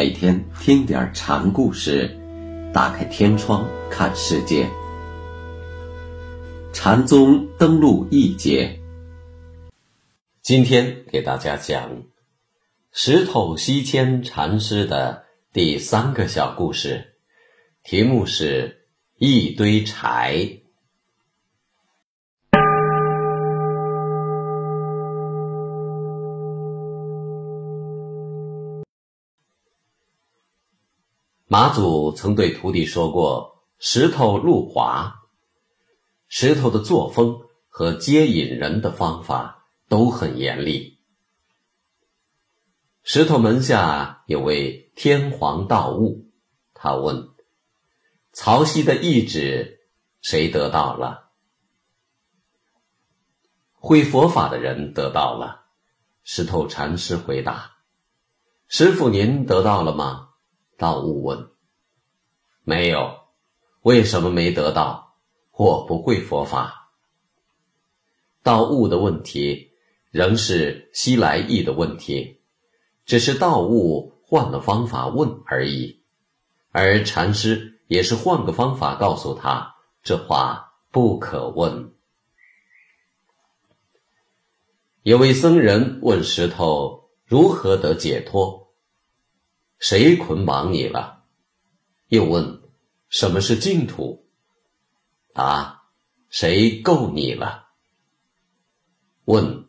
每天听点禅故事，打开天窗看世界。禅宗登陆一节，今天给大家讲石头西迁禅师的第三个小故事，题目是一堆柴。马祖曾对徒弟说过：“石头路滑。”石头的作风和接引人的方法都很严厉。石头门下有位天皇道悟，他问：“曹溪的懿旨谁得到了？”会佛法的人得到了。石头禅师回答：“师傅，您得到了吗？”道悟问：“没有，为什么没得到？我不会佛法。”道悟的问题仍是西来意的问题，只是道悟换了方法问而已，而禅师也是换个方法告诉他这话不可问。有位僧人问石头如何得解脱。谁捆绑你了？又问：“什么是净土？”答：“谁够你了？”问：“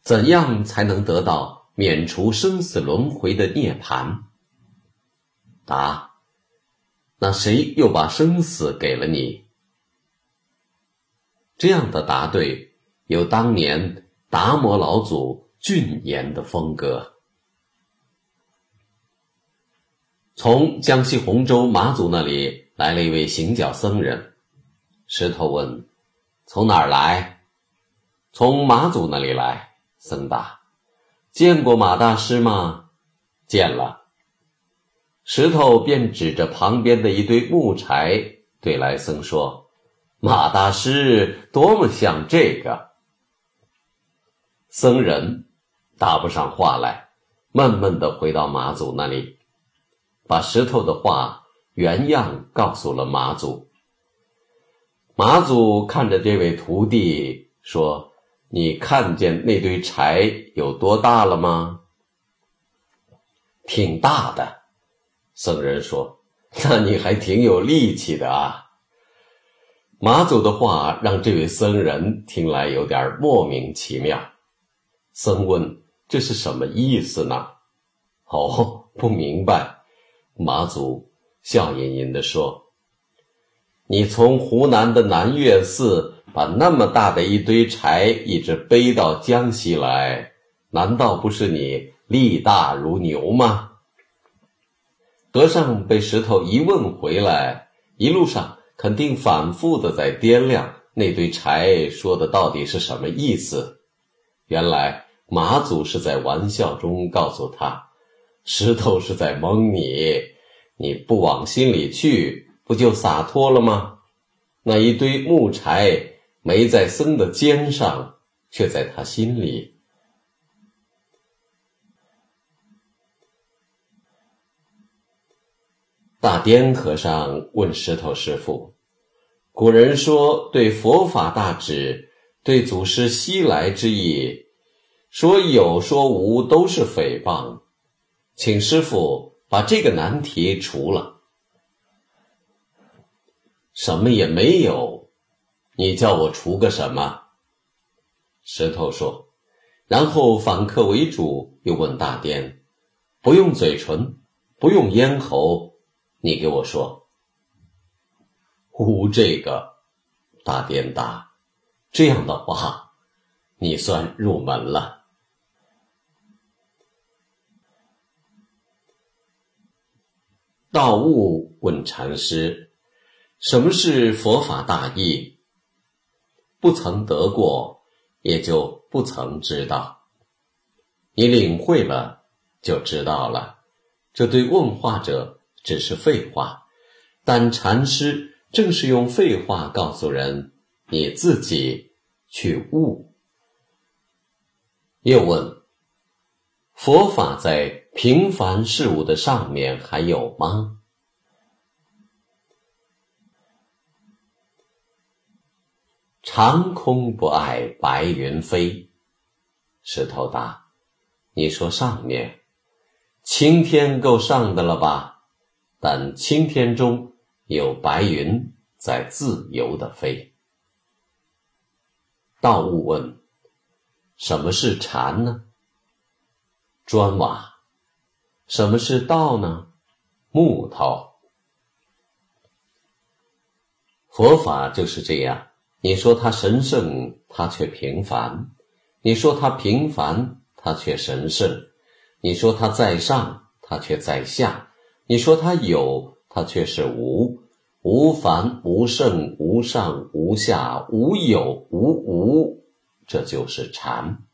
怎样才能得到免除生死轮回的涅槃？”答：“那谁又把生死给了你？”这样的答对，有当年达摩老祖俊言的风格。从江西洪州马祖那里来了一位行脚僧人，石头问：“从哪儿来？”“从马祖那里来。”僧答：“见过马大师吗？”“见了。”石头便指着旁边的一堆木柴对来僧说：“马大师多么像这个。”僧人答不上话来，闷闷的回到马祖那里。把石头的话原样告诉了马祖。马祖看着这位徒弟说：“你看见那堆柴有多大了吗？”“挺大的。”僧人说，“那你还挺有力气的啊。”马祖的话让这位僧人听来有点莫名其妙。僧问：“这是什么意思呢？”“哦，不明白。”马祖笑吟吟地说：“你从湖南的南岳寺把那么大的一堆柴一直背到江西来，难道不是你力大如牛吗？”和尚被石头一问回来，一路上肯定反复的在掂量那堆柴说的到底是什么意思。原来马祖是在玩笑中告诉他。石头是在蒙你，你不往心里去，不就洒脱了吗？那一堆木柴没在僧的肩上，却在他心里。大颠和尚问石头师傅：“古人说对佛法大旨，对祖师西来之意，说有说无都是诽谤。”请师傅把这个难题除了。什么也没有，你叫我除个什么？石头说，然后反客为主，又问大颠：不用嘴唇，不用咽喉，你给我说。无这个，大颠答：这样的话，你算入门了。道悟问禅师：“什么是佛法大义？不曾得过，也就不曾知道。你领会了，就知道了。这对问话者只是废话，但禅师正是用废话告诉人：你自己去悟。”又问：“佛法在平凡事物的上面还有吗？长空不爱白云飞。石头大，你说上面，青天够上的了吧？但青天中有白云在自由的飞。道悟问：什么是禅呢？砖瓦，什么是道呢？木头。佛法就是这样。你说它神圣，它却平凡；你说它平凡，它却神圣；你说它在上，它却在下；你说它有，它却是无。无凡无圣无上无下无有无无，这就是禅。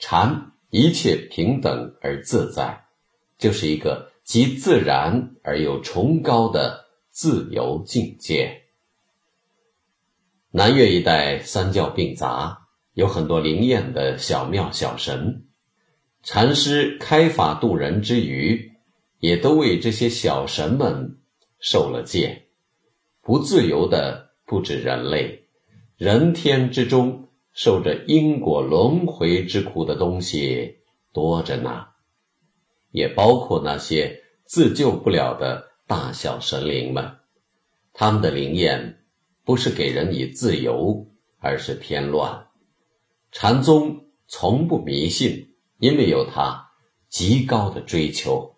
禅。一切平等而自在，就是一个极自然而又崇高的自由境界。南岳一带三教并杂，有很多灵验的小庙小神。禅师开法度人之余，也都为这些小神们受了戒。不自由的不止人类，人天之中。受着因果轮回之苦的东西多着呢，也包括那些自救不了的大小神灵们，他们的灵验不是给人以自由，而是添乱。禅宗从不迷信，因为有他极高的追求。